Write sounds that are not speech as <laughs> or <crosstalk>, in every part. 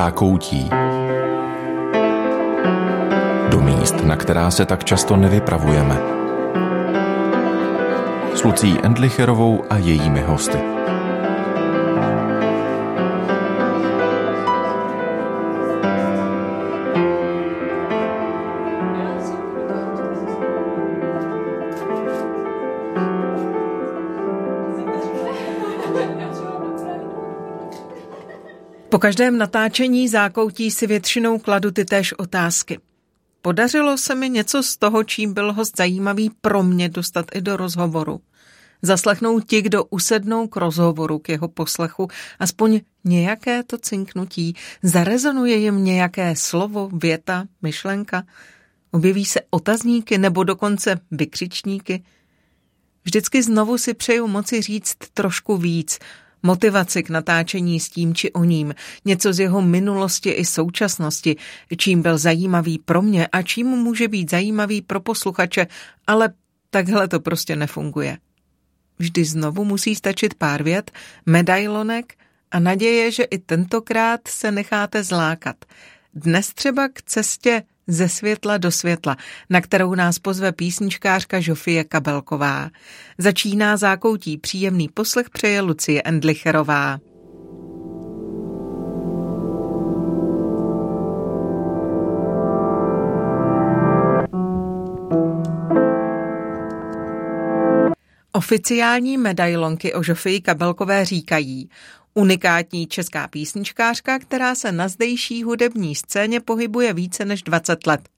Zákoutí. Do míst, na která se tak často nevypravujeme. S Lucí Endlicherovou a jejími hosty. Každém natáčení zákoutí si většinou kladu ty též otázky. Podařilo se mi něco z toho, čím byl host zajímavý pro mě dostat i do rozhovoru. Zaslechnou ti, kdo usednou k rozhovoru, k jeho poslechu, aspoň nějaké to cinknutí, zarezonuje jim nějaké slovo, věta, myšlenka, objeví se otazníky nebo dokonce vykřičníky. Vždycky znovu si přeju moci říct trošku víc – motivaci k natáčení s tím či o ním, něco z jeho minulosti i současnosti, čím byl zajímavý pro mě a čím může být zajímavý pro posluchače, ale takhle to prostě nefunguje. Vždy znovu musí stačit pár vět, medailonek a naděje, že i tentokrát se necháte zlákat. Dnes třeba k cestě ze světla do světla, na kterou nás pozve písničkářka Žofie Kabelková. Začíná zákoutí příjemný poslech přeje Lucie Endlicherová. Oficiální medailonky o Žofii Kabelkové říkají, Unikátní česká písničkářka, která se na zdejší hudební scéně pohybuje více než 20 let.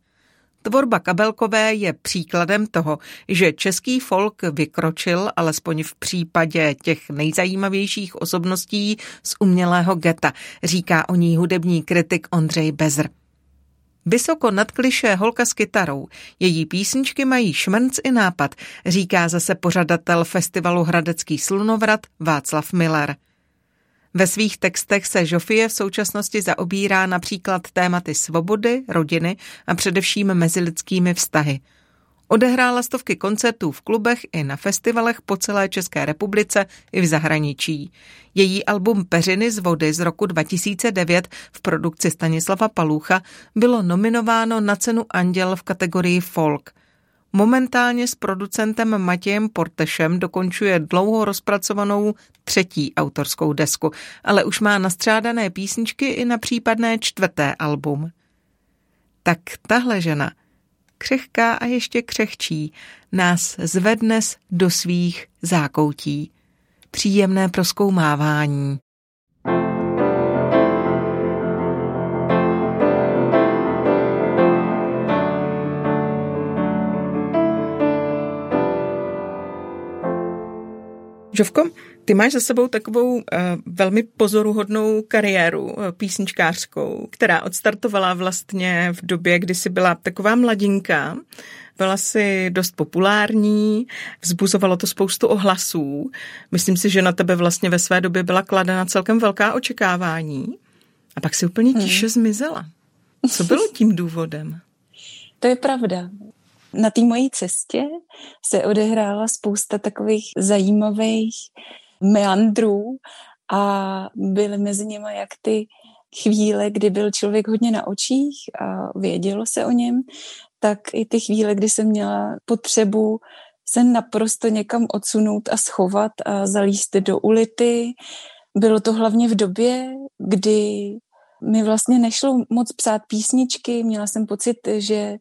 Tvorba Kabelkové je příkladem toho, že český folk vykročil, alespoň v případě těch nejzajímavějších osobností z umělého geta, říká o ní hudební kritik Ondřej Bezr. Vysoko nad kliše holka s kytarou. Její písničky mají šmrnc i nápad, říká zase pořadatel festivalu Hradecký slunovrat Václav Miller. Ve svých textech se Žofie v současnosti zaobírá například tématy svobody, rodiny a především mezilidskými vztahy. Odehrála stovky koncertů v klubech i na festivalech po celé České republice i v zahraničí. Její album Peřiny z vody z roku 2009 v produkci Stanislava Palucha bylo nominováno na cenu Anděl v kategorii folk – Momentálně s producentem Matějem Portešem dokončuje dlouho rozpracovanou třetí autorskou desku, ale už má nastřádané písničky i na případné čtvrté album. Tak tahle žena, křehká a ještě křehčí, nás zvedne do svých zákoutí. Příjemné proskoumávání. Žovko, ty máš za sebou takovou uh, velmi pozoruhodnou kariéru uh, písničkářskou, která odstartovala vlastně v době, kdy jsi byla taková mladinka. Byla si dost populární, vzbuzovalo to spoustu ohlasů. Myslím si, že na tebe vlastně ve své době byla kladena celkem velká očekávání. A pak si úplně hmm. tiše hmm. zmizela. Co bylo tím důvodem? To je pravda na té mojí cestě se odehrála spousta takových zajímavých meandrů a byly mezi nimi jak ty chvíle, kdy byl člověk hodně na očích a vědělo se o něm, tak i ty chvíle, kdy jsem měla potřebu se naprosto někam odsunout a schovat a zalíst do ulity. Bylo to hlavně v době, kdy mi vlastně nešlo moc psát písničky, měla jsem pocit, že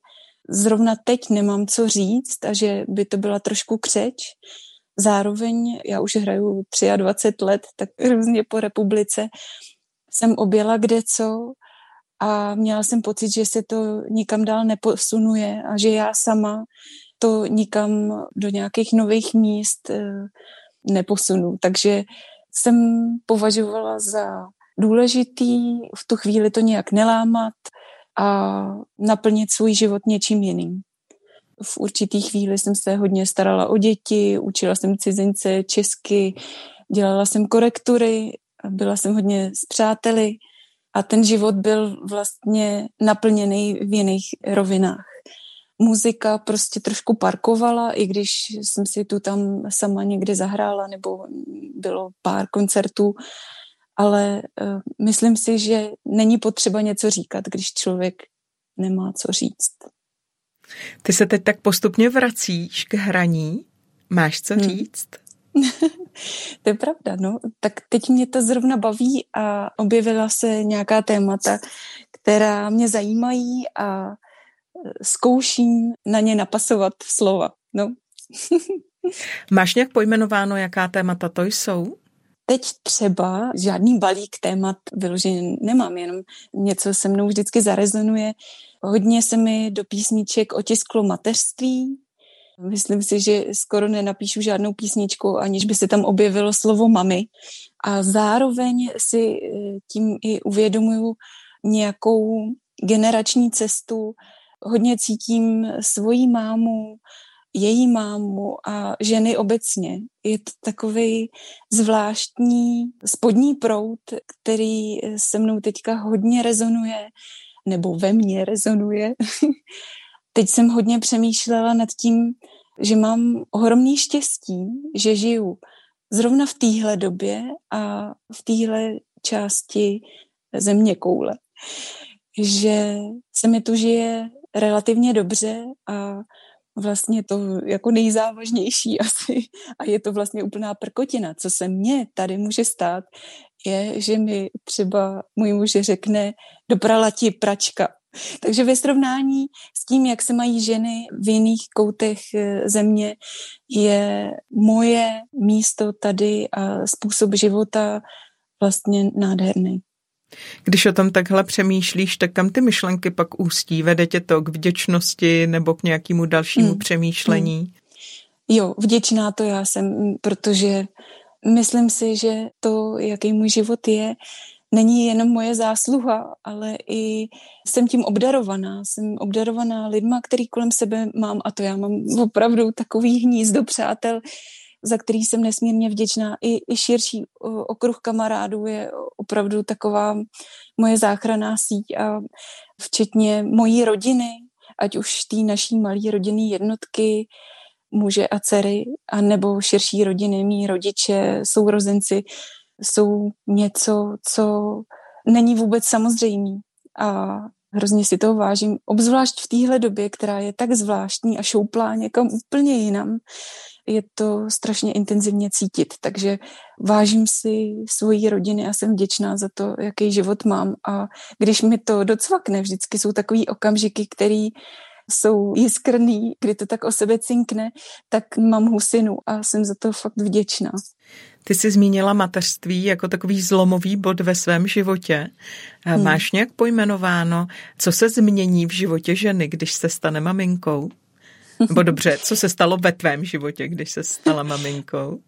zrovna teď nemám co říct a že by to byla trošku křeč. Zároveň já už hraju 23 let, tak <laughs> různě po republice jsem objela kde co a měla jsem pocit, že se to nikam dál neposunuje a že já sama to nikam do nějakých nových míst eh, neposunu. Takže jsem považovala za důležitý v tu chvíli to nějak nelámat, a naplnit svůj život něčím jiným. V určitý chvíli jsem se hodně starala o děti, učila jsem cizince česky, dělala jsem korektury, byla jsem hodně s přáteli a ten život byl vlastně naplněný v jiných rovinách. Muzika prostě trošku parkovala, i když jsem si tu tam sama někde zahrála, nebo bylo pár koncertů, ale uh, myslím si, že není potřeba něco říkat, když člověk nemá co říct. Ty se teď tak postupně vracíš k hraní. Máš co hmm. říct? <laughs> to je pravda, no. Tak teď mě to zrovna baví a objevila se nějaká témata, která mě zajímají a e, zkouším na ně napasovat slova. No. <laughs> Máš nějak pojmenováno, jaká témata to jsou? Teď třeba žádný balík témat vyloženě nemám, jenom něco se mnou vždycky zarezonuje. Hodně se mi do písniček otisklo mateřství. Myslím si, že skoro nenapíšu žádnou písničku, aniž by se tam objevilo slovo mami. A zároveň si eh, tím i uvědomuju nějakou generační cestu. Hodně cítím svoji mámu, její mámu a ženy obecně. Je to takový zvláštní spodní prout, který se mnou teďka hodně rezonuje, nebo ve mně rezonuje. <laughs> Teď jsem hodně přemýšlela nad tím, že mám ohromný štěstí, že žiju zrovna v téhle době a v téhle části země koule. Že se mi tu žije relativně dobře a vlastně to jako nejzávažnější <laughs> asi a je to vlastně úplná prkotina. Co se mně tady může stát, je, že mi třeba můj muž řekne, doprala ti pračka. Takže ve srovnání s tím, jak se mají ženy v jiných koutech eh, země, je moje místo tady a způsob života vlastně nádherný. Když o tom takhle přemýšlíš, tak kam ty myšlenky pak ústí? Vede tě to k vděčnosti nebo k nějakému dalšímu hmm. přemýšlení? Hmm. Jo, vděčná to já jsem, protože myslím si, že to, jaký můj život je, není jenom moje zásluha, ale i jsem tím obdarovaná. Jsem obdarovaná lidma, který kolem sebe mám a to já mám opravdu takový hnízdo přátel, za který jsem nesmírně vděčná. I, i širší okruh kamarádů je opravdu taková moje záchranná síť a včetně mojí rodiny, ať už té naší malé rodinné jednotky, muže a dcery, a nebo širší rodiny, mý rodiče, sourozenci, jsou něco, co není vůbec samozřejmý. A hrozně si toho vážím, obzvlášť v téhle době, která je tak zvláštní a šouplá někam úplně jinam, je to strašně intenzivně cítit. Takže vážím si svojí rodiny a jsem vděčná za to, jaký život mám. A když mi to docvakne, vždycky jsou takový okamžiky, který jsou jiskrný, kdy to tak o sebe cinkne, tak mám husinu a jsem za to fakt vděčná. Ty jsi zmínila mateřství jako takový zlomový bod ve svém životě. Hmm. Máš nějak pojmenováno, co se změní v životě ženy, když se stane maminkou? Nebo dobře, co se stalo ve tvém životě, když se stala maminkou?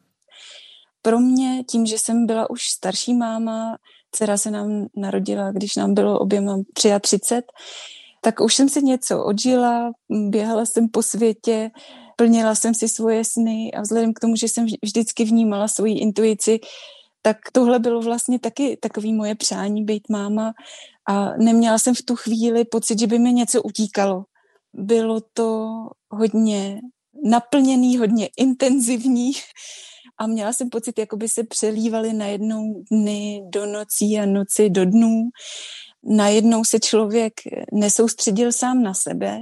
Pro mě tím, že jsem byla už starší máma, dcera se nám narodila, když nám bylo oběma 33, tak už jsem si něco odžila, běhala jsem po světě, plnila jsem si svoje sny a vzhledem k tomu, že jsem vždycky vnímala svoji intuici, tak tohle bylo vlastně taky takový moje přání být máma a neměla jsem v tu chvíli pocit, že by mi něco utíkalo. Bylo to hodně naplněný, hodně intenzivní. A měla jsem pocit, jako by se přelívaly najednou dny do nocí a noci do dnů. Najednou se člověk nesoustředil sám na sebe,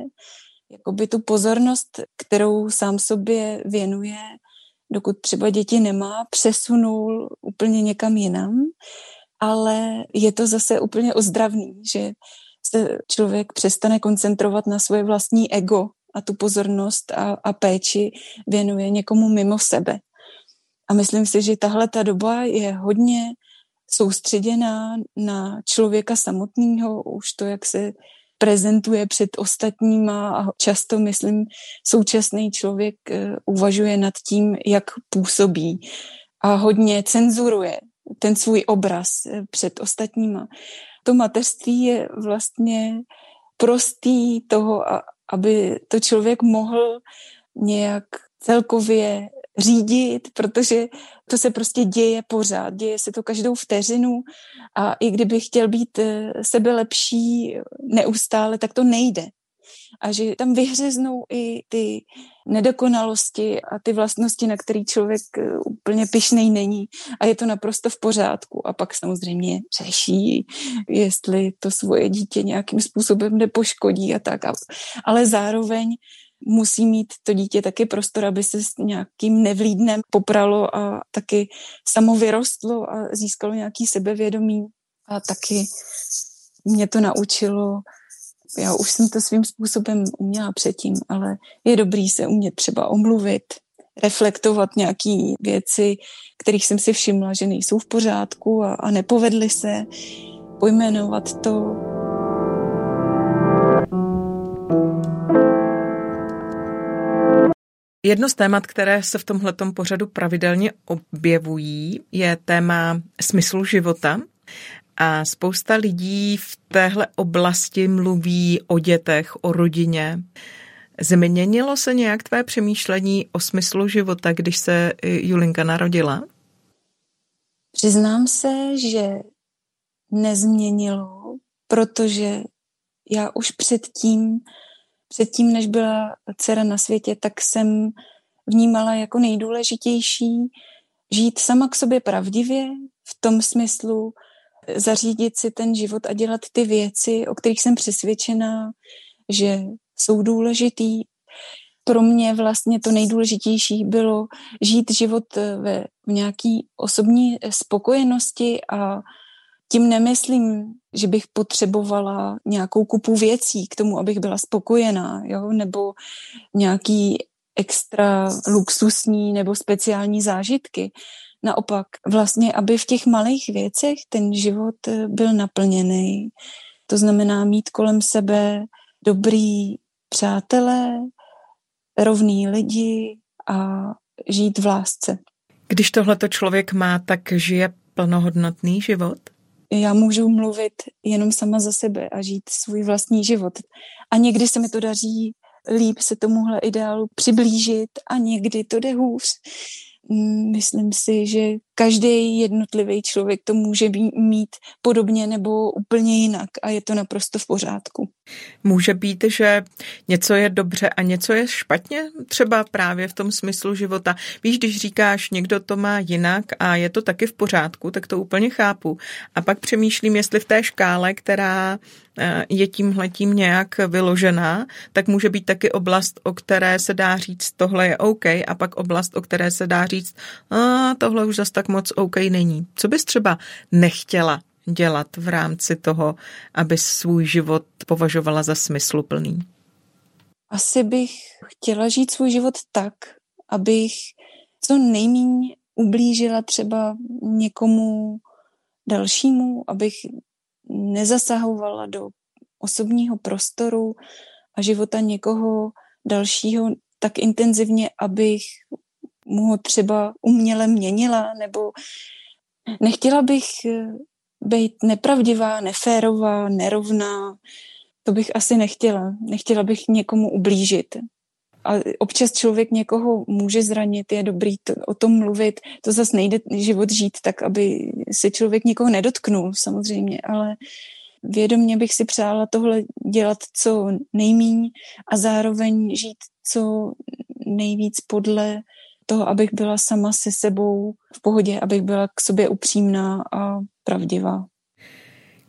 jako by tu pozornost, kterou sám sobě věnuje, dokud třeba děti nemá, přesunul úplně někam jinam, ale je to zase úplně ozdravný, že se člověk přestane koncentrovat na svoje vlastní ego a tu pozornost a, a péči věnuje někomu mimo sebe. A myslím si, že tahle ta doba je hodně soustředěná na člověka samotného, už to, jak se prezentuje před ostatníma a často, myslím, současný člověk eh, uvažuje nad tím, jak působí a hodně cenzuruje ten svůj obraz eh, před ostatníma. To mateřství je vlastně prostý toho, aby to člověk mohl nějak celkově řídit, protože to se prostě děje pořád, děje se to každou vteřinu a i kdyby chtěl být eh, sebe lepší neustále, tak to nejde. A že tam vyhřeznou i ty nedokonalosti a ty vlastnosti, na který člověk eh, úplně pyšnej není a je to naprosto v pořádku. A pak samozřejmě řeší, jestli to svoje dítě nějakým způsobem nepoškodí a tak. Ale zároveň musí mít to dítě taky prostor, aby se s nějakým nevlídnem popralo a taky samo vyrostlo a získalo nějaký sebevědomí. A taky mě to naučilo, já už jsem to svým způsobem uměla předtím, ale je dobrý se umět třeba omluvit, reflektovat nějaké věci, kterých jsem si všimla, že nejsou v pořádku a, a nepovedly se, pojmenovat to, Jedno z témat, které se v tomhletom pořadu pravidelně objevují, je téma smyslu života. A spousta lidí v téhle oblasti mluví o dětech, o rodině. Změnilo se nějak tvé přemýšlení o smyslu života, když se Julinka narodila? Přiznám se, že nezměnilo, protože já už předtím předtím, než byla dcera na světě, tak jsem vnímala jako nejdůležitější žít sama k sobě pravdivě, v tom smyslu zařídit si ten život a dělat ty věci, o kterých jsem přesvědčená, že jsou důležitý. Pro mě vlastně to nejdůležitější bylo žít život ve v nějaký osobní spokojenosti a tím nemyslím, že bych potřebovala nějakou kupu věcí k tomu, abych byla spokojená, jo? nebo nějaký extra luxusní nebo speciální zážitky. Naopak, vlastně, aby v těch malých věcech ten život eh, byl naplněný. To znamená mít kolem sebe dobrý přátelé, rovný lidi a žít v lásce. Když tohleto člověk má, tak žije plnohodnotný život? já můžu mluvit jenom sama za sebe a žít svůj vlastní život. A někdy se mi to daří líp se tomuhle ideálu přiblížit a někdy to jde hůř. Mm, myslím si, že každý jednotlivý člověk to může mít podobně nebo úplně jinak a je to naprosto v pořádku. Může být, že něco je dobře a něco je špatně, třeba právě v tom smyslu života. Víš, když říkáš, někdo to má jinak a je to taky v pořádku, tak to úplně chápu. A pak přemýšlím, jestli v té škále, která eh, je tímhletím nějak vyložená, tak může být taky oblast, o které se dá říct, tohle je OK, a pak oblast, o které se dá říct, a tohle už zase tak moc OK není. Co bys třeba nechtěla dělat v rámci toho, aby svůj život považovala za smysluplný? Asi bych chtěla žít svůj život tak, abych co nejméně ublížila třeba někomu dalšímu, abych nezasahovala do osobního prostoru a života někoho dalšího tak intenzivně, abych mu ho třeba uměle měnila, nebo nechtěla bych eh, být nepravdivá, neférová, nerovná. To bych asi nechtěla. Nechtěla bych někomu ublížit. A občas člověk někoho může zranit, je dobrý to, o tom mluvit. To zase nejde život žít tak, aby se člověk někoho nedotknul, samozřejmě, ale vědomně bych si přála tohle dělat co nejmíň a zároveň žít co nejvíc podle toho, abych byla sama se sebou v pohodě, abych byla k sobě upřímná a pravdivá.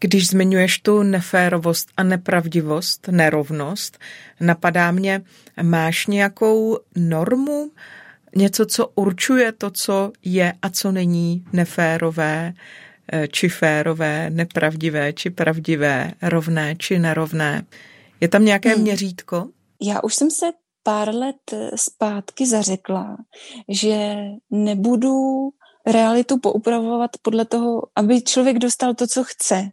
Když zmiňuješ tu neférovost a nepravdivost, nerovnost, napadá mě, máš nějakou normu, něco, co určuje to, co je a co není neférové, eh, či férové, nepravdivé, či pravdivé, rovné, či nerovné. Je tam nějaké hmm. měřítko? Já už jsem se pár let zpátky zařekla, že nebudu realitu poupravovat podle toho, aby člověk dostal to, co chce.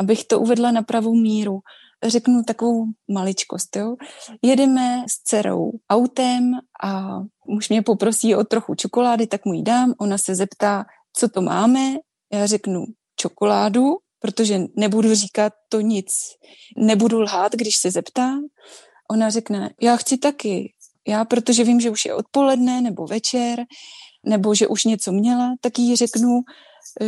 Abych to uvedla na pravou míru. Řeknu takovou maličkost. Jo? Jedeme s dcerou autem a muž mě poprosí o trochu čokolády, tak mu ji dám. Ona se zeptá, co to máme. Já řeknu čokoládu, protože nebudu říkat to nic. Nebudu lhát, když se zeptá ona řekne, já chci taky. Já, protože vím, že už je odpoledne nebo večer, nebo že už něco měla, tak jí řeknu,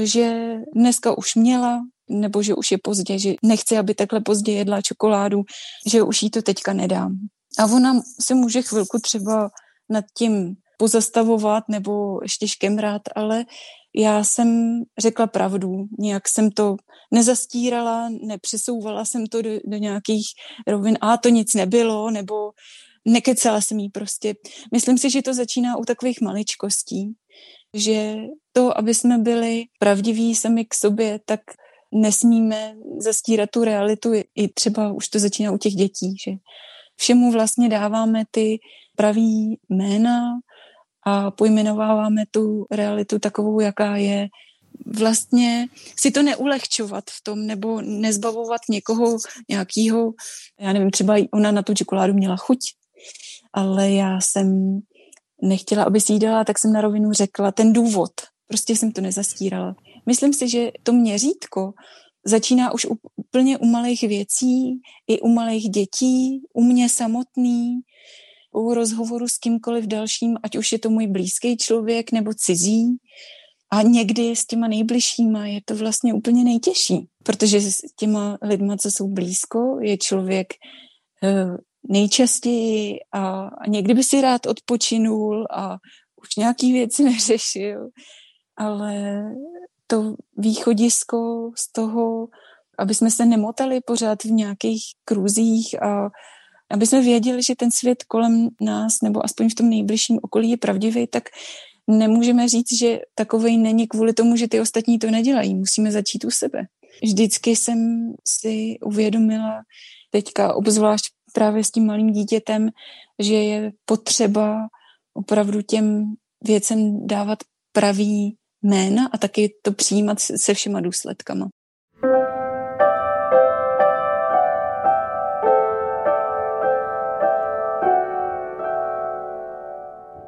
že dneska už měla, nebo že už je pozdě, že nechci, aby takhle pozdě jedla čokoládu, že už jí to teďka nedám. A ona se může chvilku třeba nad tím pozastavovat nebo ještě škemrat, ale já jsem řekla pravdu, nějak jsem to nezastírala, nepřesouvala jsem to do, do nějakých rovin, a to nic nebylo, nebo nekecala jsem jí prostě. Myslím si, že to začíná u takových maličkostí, že to, aby jsme byli pravdiví sami k sobě, tak nesmíme zastírat tu realitu. I třeba už to začíná u těch dětí, že všemu vlastně dáváme ty pravý jména a pojmenováváme tu realitu takovou, jaká je. Vlastně si to neulehčovat v tom, nebo nezbavovat někoho nějakého, já nevím, třeba ona na tu čokoládu měla chuť, ale já jsem nechtěla, aby si jí dala, tak jsem na rovinu řekla ten důvod. Prostě jsem to nezastírala. Myslím si, že to měřítko začíná už úplně u malých věcí, i u malých dětí, u mě samotný, u rozhovoru s kýmkoliv dalším, ať už je to můj blízký člověk nebo cizí. A někdy s těma nejbližšíma je to vlastně úplně nejtěžší, protože s těma lidma, co jsou blízko, je člověk eh, nejčastěji a, někdy by si rád odpočinul a už nějaký věci <laughs> neřešil, ale to východisko z toho, aby jsme se nemotali pořád v nějakých kruzích a aby jsme věděli, že ten svět kolem nás, nebo aspoň v tom nejbližším okolí je pravdivý, tak nemůžeme říct, že takovej není kvůli tomu, že ty ostatní to nedělají. Musíme začít u sebe. Vždycky jsem si uvědomila, teďka obzvlášť právě s tím malým dítětem, že je potřeba opravdu těm věcem dávat pravý jména a taky to přijímat se všema důsledkama.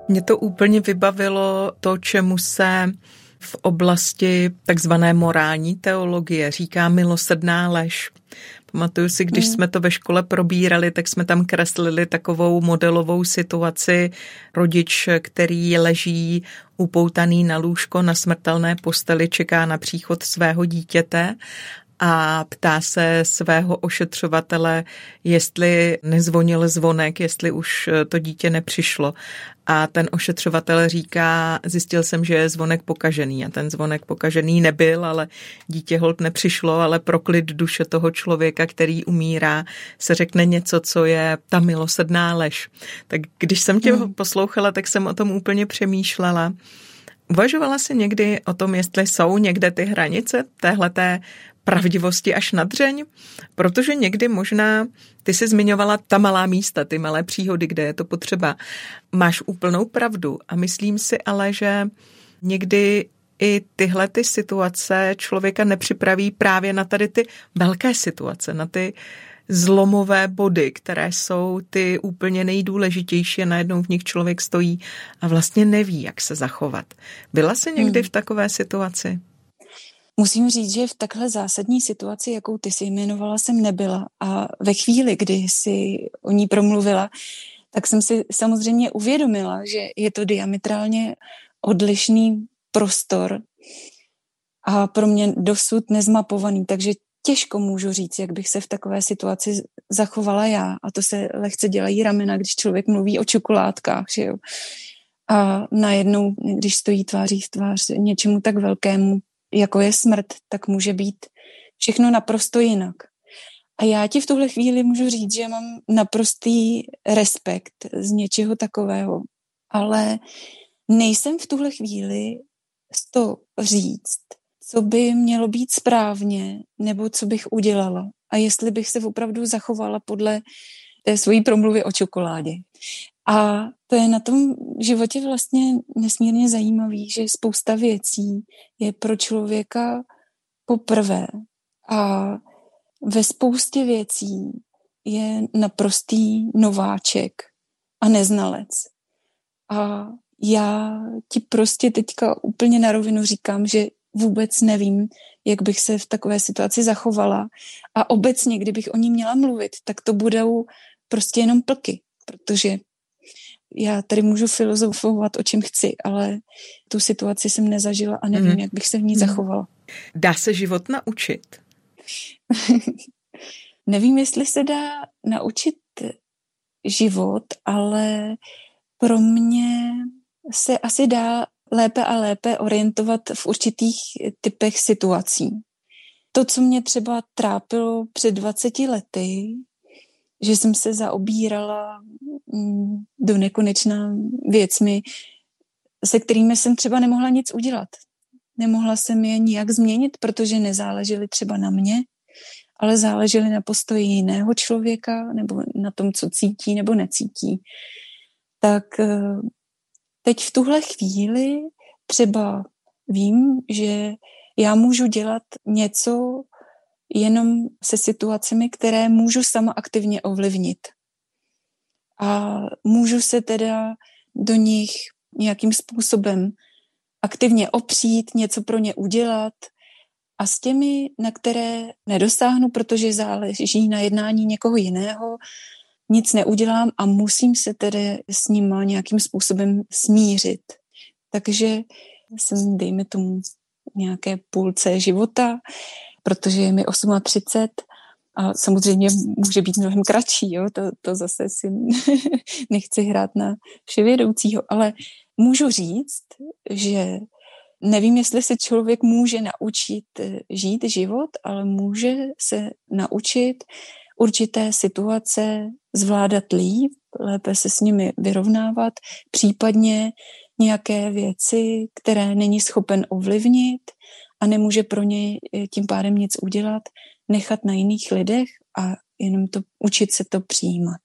Mě to úplně vybavilo to, čemu se v oblasti takzvané morální teologie říká milosrdná lež. Pamatuju si, když mm. jsme to ve škole probírali, tak jsme tam kreslili takovou modelovou situaci. Rodič, který leží upoutaný na lůžko na smrtelné posteli, čeká na příchod svého dítěte a ptá se svého ošetřovatele, jestli nezvonil zvonek, jestli už to dítě nepřišlo. A ten ošetřovatel říká, zjistil jsem, že je zvonek pokažený a ten zvonek pokažený nebyl, ale dítě hold nepřišlo, ale pro klid duše toho člověka, který umírá, se řekne něco, co je ta milosedná lež. Tak když jsem tě mm. poslouchala, tak jsem o tom úplně přemýšlela. Uvažovala jsi někdy o tom, jestli jsou někde ty hranice téhleté pravdivosti až na dřeň, protože někdy možná, ty jsi zmiňovala ta malá místa, ty malé příhody, kde je to potřeba. Máš úplnou pravdu a myslím si ale, že někdy i tyhle ty situace člověka nepřipraví právě na tady ty velké situace, na ty zlomové body, které jsou ty úplně nejdůležitější a najednou v nich člověk stojí a vlastně neví, jak se zachovat. Byla jsi někdy hmm. v takové situaci? Musím říct, že v takhle zásadní situaci, jakou ty si jmenovala, jsem nebyla. A ve chvíli, kdy jsi o ní promluvila, tak jsem si samozřejmě uvědomila, že je to diametrálně odlišný prostor a pro mě dosud nezmapovaný, takže těžko můžu říct, jak bych se v takové situaci zachovala já. A to se lehce dělají ramena, když člověk mluví o čokoládkách, že jo. A najednou, když stojí tváří v tvář něčemu tak velkému, jako je smrt, tak může být všechno naprosto jinak. A já ti v tuhle chvíli můžu říct, že mám naprostý respekt z něčeho takového, ale nejsem v tuhle chvíli to říct, co by mělo být správně, nebo co bych udělala a jestli bych se opravdu zachovala podle té svojí promluvy o čokoládě. A to je na tom životě vlastně nesmírně zajímavý, že spousta věcí je pro člověka poprvé a ve spoustě věcí je naprostý nováček a neznalec. A já ti prostě teďka úplně na rovinu říkám, že vůbec nevím, jak bych se v takové situaci zachovala. A obecně, kdybych o ní měla mluvit, tak to budou prostě jenom plky, protože já tady můžu filozofovat, o čem chci, ale tu situaci jsem nezažila a nevím, mm. jak bych se v ní mm. zachovala. Dá se život naučit? <laughs> Nevím, jestli se dá naučit život, ale pro mě se asi dá lépe a lépe orientovat v určitých typech situací. To, co mě třeba trápilo před 20 lety, že jsem se zaobírala mm, do nekonečna věcmi, se kterými jsem třeba nemohla nic udělat. Nemohla jsem je nijak změnit, protože nezáležely třeba na mě, ale záležely na postoji jiného člověka nebo na tom, co cítí nebo necítí. Tak eh, teď v tuhle chvíli třeba vím, že já můžu dělat něco jenom se situacemi, které můžu sama aktivně ovlivnit. A můžu se teda do nich nějakým způsobem aktivně opřít, něco pro ně udělat. A s těmi, na které nedosáhnu, protože záleží na jednání někoho jiného, nic neudělám a musím se tedy s ním nějakým způsobem smířit. Takže jsem, dejme tomu, nějaké půlce života, protože je mi 38 a samozřejmě může být mnohem kratší, jo? To, to zase si <laughs> nechci hrát na vševědoucího, ale můžu říct, že nevím, jestli se člověk může naučit eh, žít život, ale může se naučit určité situace zvládat líp, lépe se s nimi vyrovnávat, případně nějaké věci, které není schopen ovlivnit a nemůže pro ně eh, tím pádem nic udělat, nechat na jiných lidech a jenom to učit se to přijímat.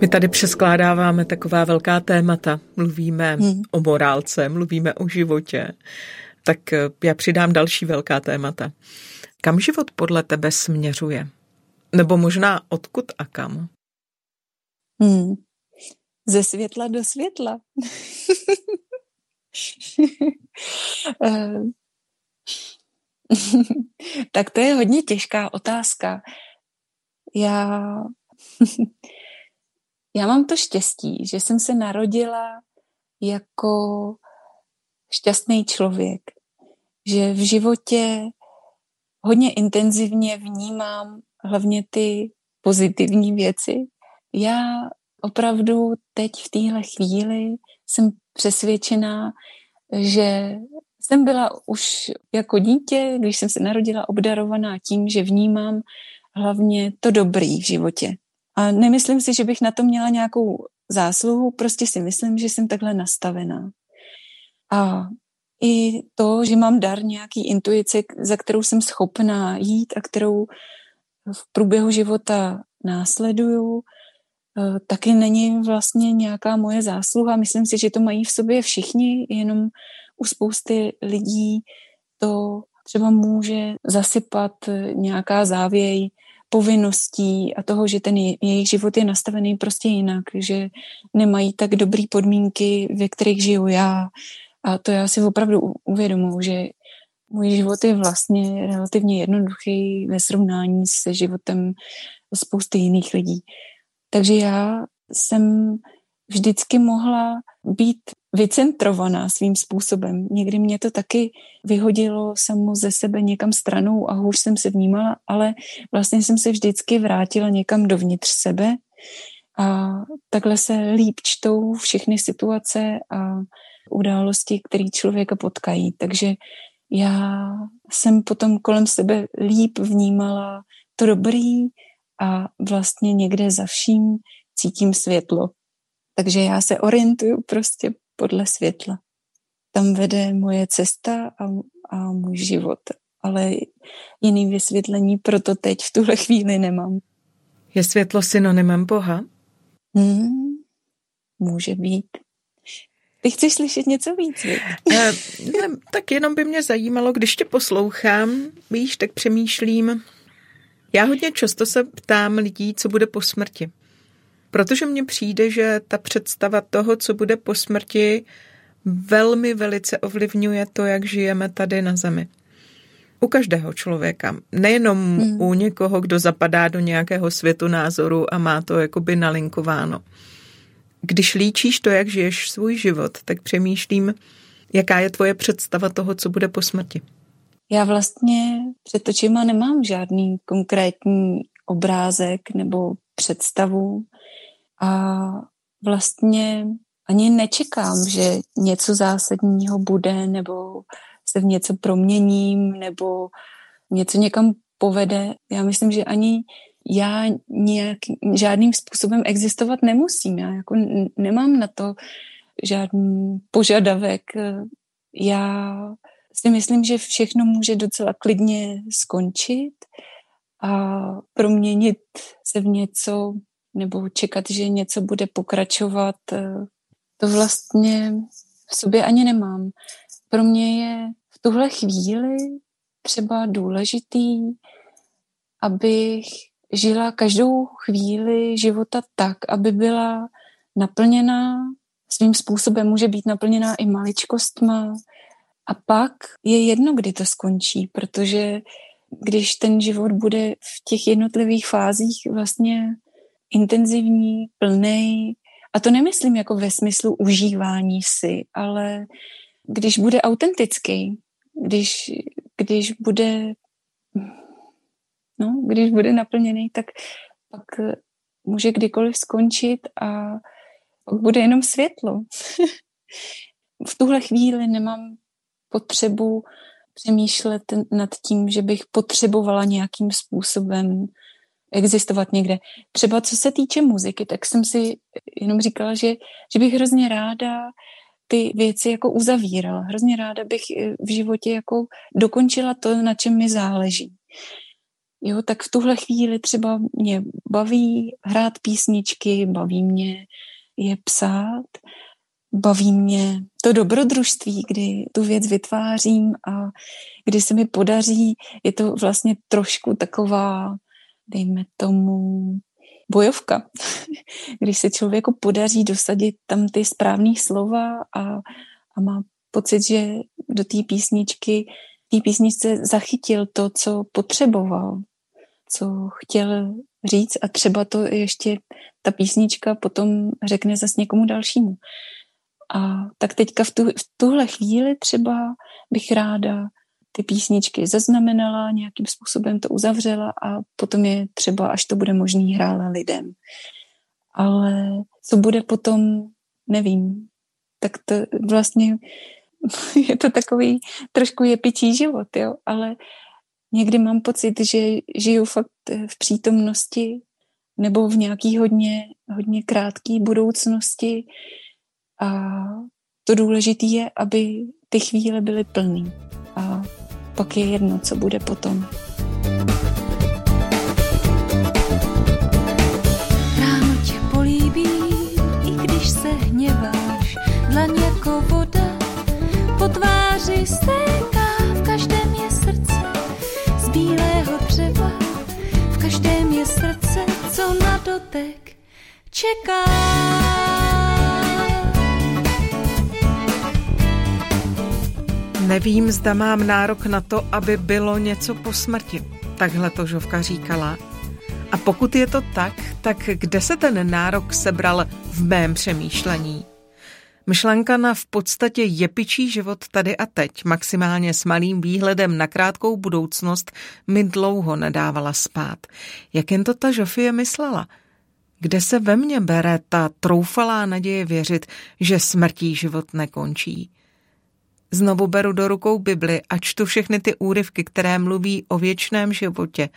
My tady přeskládáváme taková velká témata. Mluvíme hmm. o morálce, mluvíme o životě. Tak eh, já přidám další velká témata. Kam život podle tebe směřuje? Nebo možná odkud a kam? Hmm. Ze světla do světla. <laughs> Eh, <laughs> tak to je hodně těžká otázka. Já <laughs> Já mám to štěstí, že jsem se narodila jako šťastný člověk, že v životě hodně intenzivně vnímám hlavně ty pozitivní věci. Já opravdu teď v téhle chvíli jsem přesvědčená, že jsem byla už jako dítě, když jsem se narodila, obdarovaná tím, že vnímám hlavně to dobrý v životě. A nemyslím si, že bych na to měla nějakou zásluhu, prostě si myslím, že jsem takhle nastavená. A i to, že mám dar nějaký intuice, za kterou jsem schopná jít a kterou v průběhu života následuju, taky není vlastně nějaká moje zásluha. Myslím si, že to mají v sobě všichni, jenom u spousty lidí to třeba může zasypat nějaká závěj povinností a toho, že ten jejich život je nastavený prostě jinak, že nemají tak dobré podmínky, ve kterých žiju já. A to já si opravdu uvědomuji, že můj život je vlastně relativně jednoduchý ve srovnání se životem spousty jiných lidí. Takže já jsem vždycky mohla být vycentrovaná svým způsobem. Někdy mě to taky vyhodilo samo ze sebe někam stranou a hůř jsem se vnímala, ale vlastně jsem se vždycky vrátila někam dovnitř sebe a takhle se líp čtou všechny situace a události, které člověka potkají. Takže já jsem potom kolem sebe líp vnímala to dobrý a vlastně někde za vším cítím světlo. Takže já se orientuju prostě podle světla. Tam vede moje cesta a, a můj život. Ale jiný vysvětlení proto teď v tuhle chvíli nemám. Je světlo synonymem Boha? Hmm, může být. Ty chceš slyšet něco víc, <laughs> eh, ne, tak jenom by mě zajímalo, když tě poslouchám, víš, tak přemýšlím. Já hodně často se ptám lidí, co bude po smrti. Protože mně přijde, že ta představa toho, co bude po smrti, velmi velice ovlivňuje to, jak žijeme tady na Zemi. U každého člověka. Nejenom hmm. u někoho, kdo zapadá do nějakého světu názoru a má to jakoby nalinkováno. Když líčíš to, jak žiješ svůj život, tak přemýšlím, jaká je tvoje představa toho, co bude po smrti. Já vlastně před očima nemám žádný konkrétní obrázek nebo představu a vlastně ani nečekám, že něco zásadního bude nebo se v něco proměním nebo něco někam povede. Já myslím, že ani já nějak, žádným způsobem existovat nemusím. Já jako nemám na to žádný požadavek. Já si myslím, že všechno může docela klidně skončit a proměnit se v něco nebo čekat, že něco bude pokračovat, to vlastně v sobě ani nemám. Pro mě je v tuhle chvíli třeba důležitý, abych žila každou chvíli života tak, aby byla naplněná svým způsobem, může být naplněná i maličkostma. A pak je jedno, kdy to skončí, protože když ten život bude v těch jednotlivých fázích vlastně intenzivní, plný, a to nemyslím jako ve smyslu užívání si, ale když bude autentický, když, když bude no, když bude naplněný, tak pak může kdykoliv skončit a bude jenom světlo. <laughs> v tuhle chvíli nemám potřebu přemýšlet nad tím, že bych potřebovala nějakým způsobem existovat někde. Třeba co se týče muziky, tak jsem si jenom říkala, že, že bych hrozně ráda ty věci jako uzavírala. Hrozně ráda bych v životě jako dokončila to, na čem mi záleží. Jo, tak v tuhle chvíli třeba mě baví hrát písničky, baví mě je psát, baví mě to dobrodružství, kdy tu věc vytvářím a kdy se mi podaří, je to vlastně trošku taková, dejme tomu, bojovka. <laughs> Když se člověku podaří dosadit tam ty správné slova a, a má pocit, že do té písničky té písničce zachytil to, co potřeboval, co chtěl říct a třeba to ještě ta písnička potom řekne zase někomu dalšímu. A tak teďka v, tu, v tuhle chvíli třeba bych ráda ty písničky zaznamenala, nějakým způsobem to uzavřela a potom je třeba, až to bude možný, hrála lidem. Ale co bude potom, nevím. Tak to vlastně <laughs> je to takový trošku jepičí život, jo, ale někdy mám pocit, že žiju fakt v přítomnosti nebo v nějaký hodně, hodně krátký budoucnosti a to důležité je, aby ty chvíle byly plný a pak je jedno, co bude potom. Ráno tě políbí, i když se hněváš, dlaň jako voda, po tváři stéká, v každém je srdce z bílého dřeva, v každém je srdce, co na dotek čeká. Nevím, zda mám nárok na to, aby bylo něco po smrti. Takhle to Žovka říkala. A pokud je to tak, tak kde se ten nárok sebral v mém přemýšlení? Myšlenka na v podstatě jepičí život tady a teď, maximálně s malým výhledem na krátkou budoucnost, mi dlouho nedávala spát. Jak jen to ta Žofie myslela? Kde se ve mně bere ta troufalá naděje věřit, že smrtí život nekončí? Znovu beru do rukou Bibli a čtu všechny ty úryvky, které mluví o věčném životě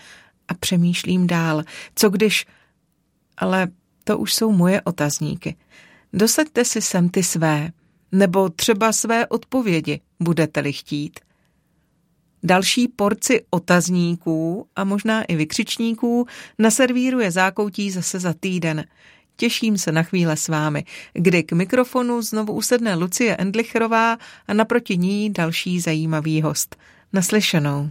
a přemýšlím dál. Co když... Ale to už jsou moje otazníky. Dosaďte si sem ty své, nebo třeba své odpovědi, budete-li chtít. Další porci otazníků a možná i vykřičníků naservíruje zákoutí zase za týden. Těším se na chvíle s vámi, kdy k mikrofonu znovu usedne Lucie Endlicherová a naproti ní další zajímavý host. Naslyšenou.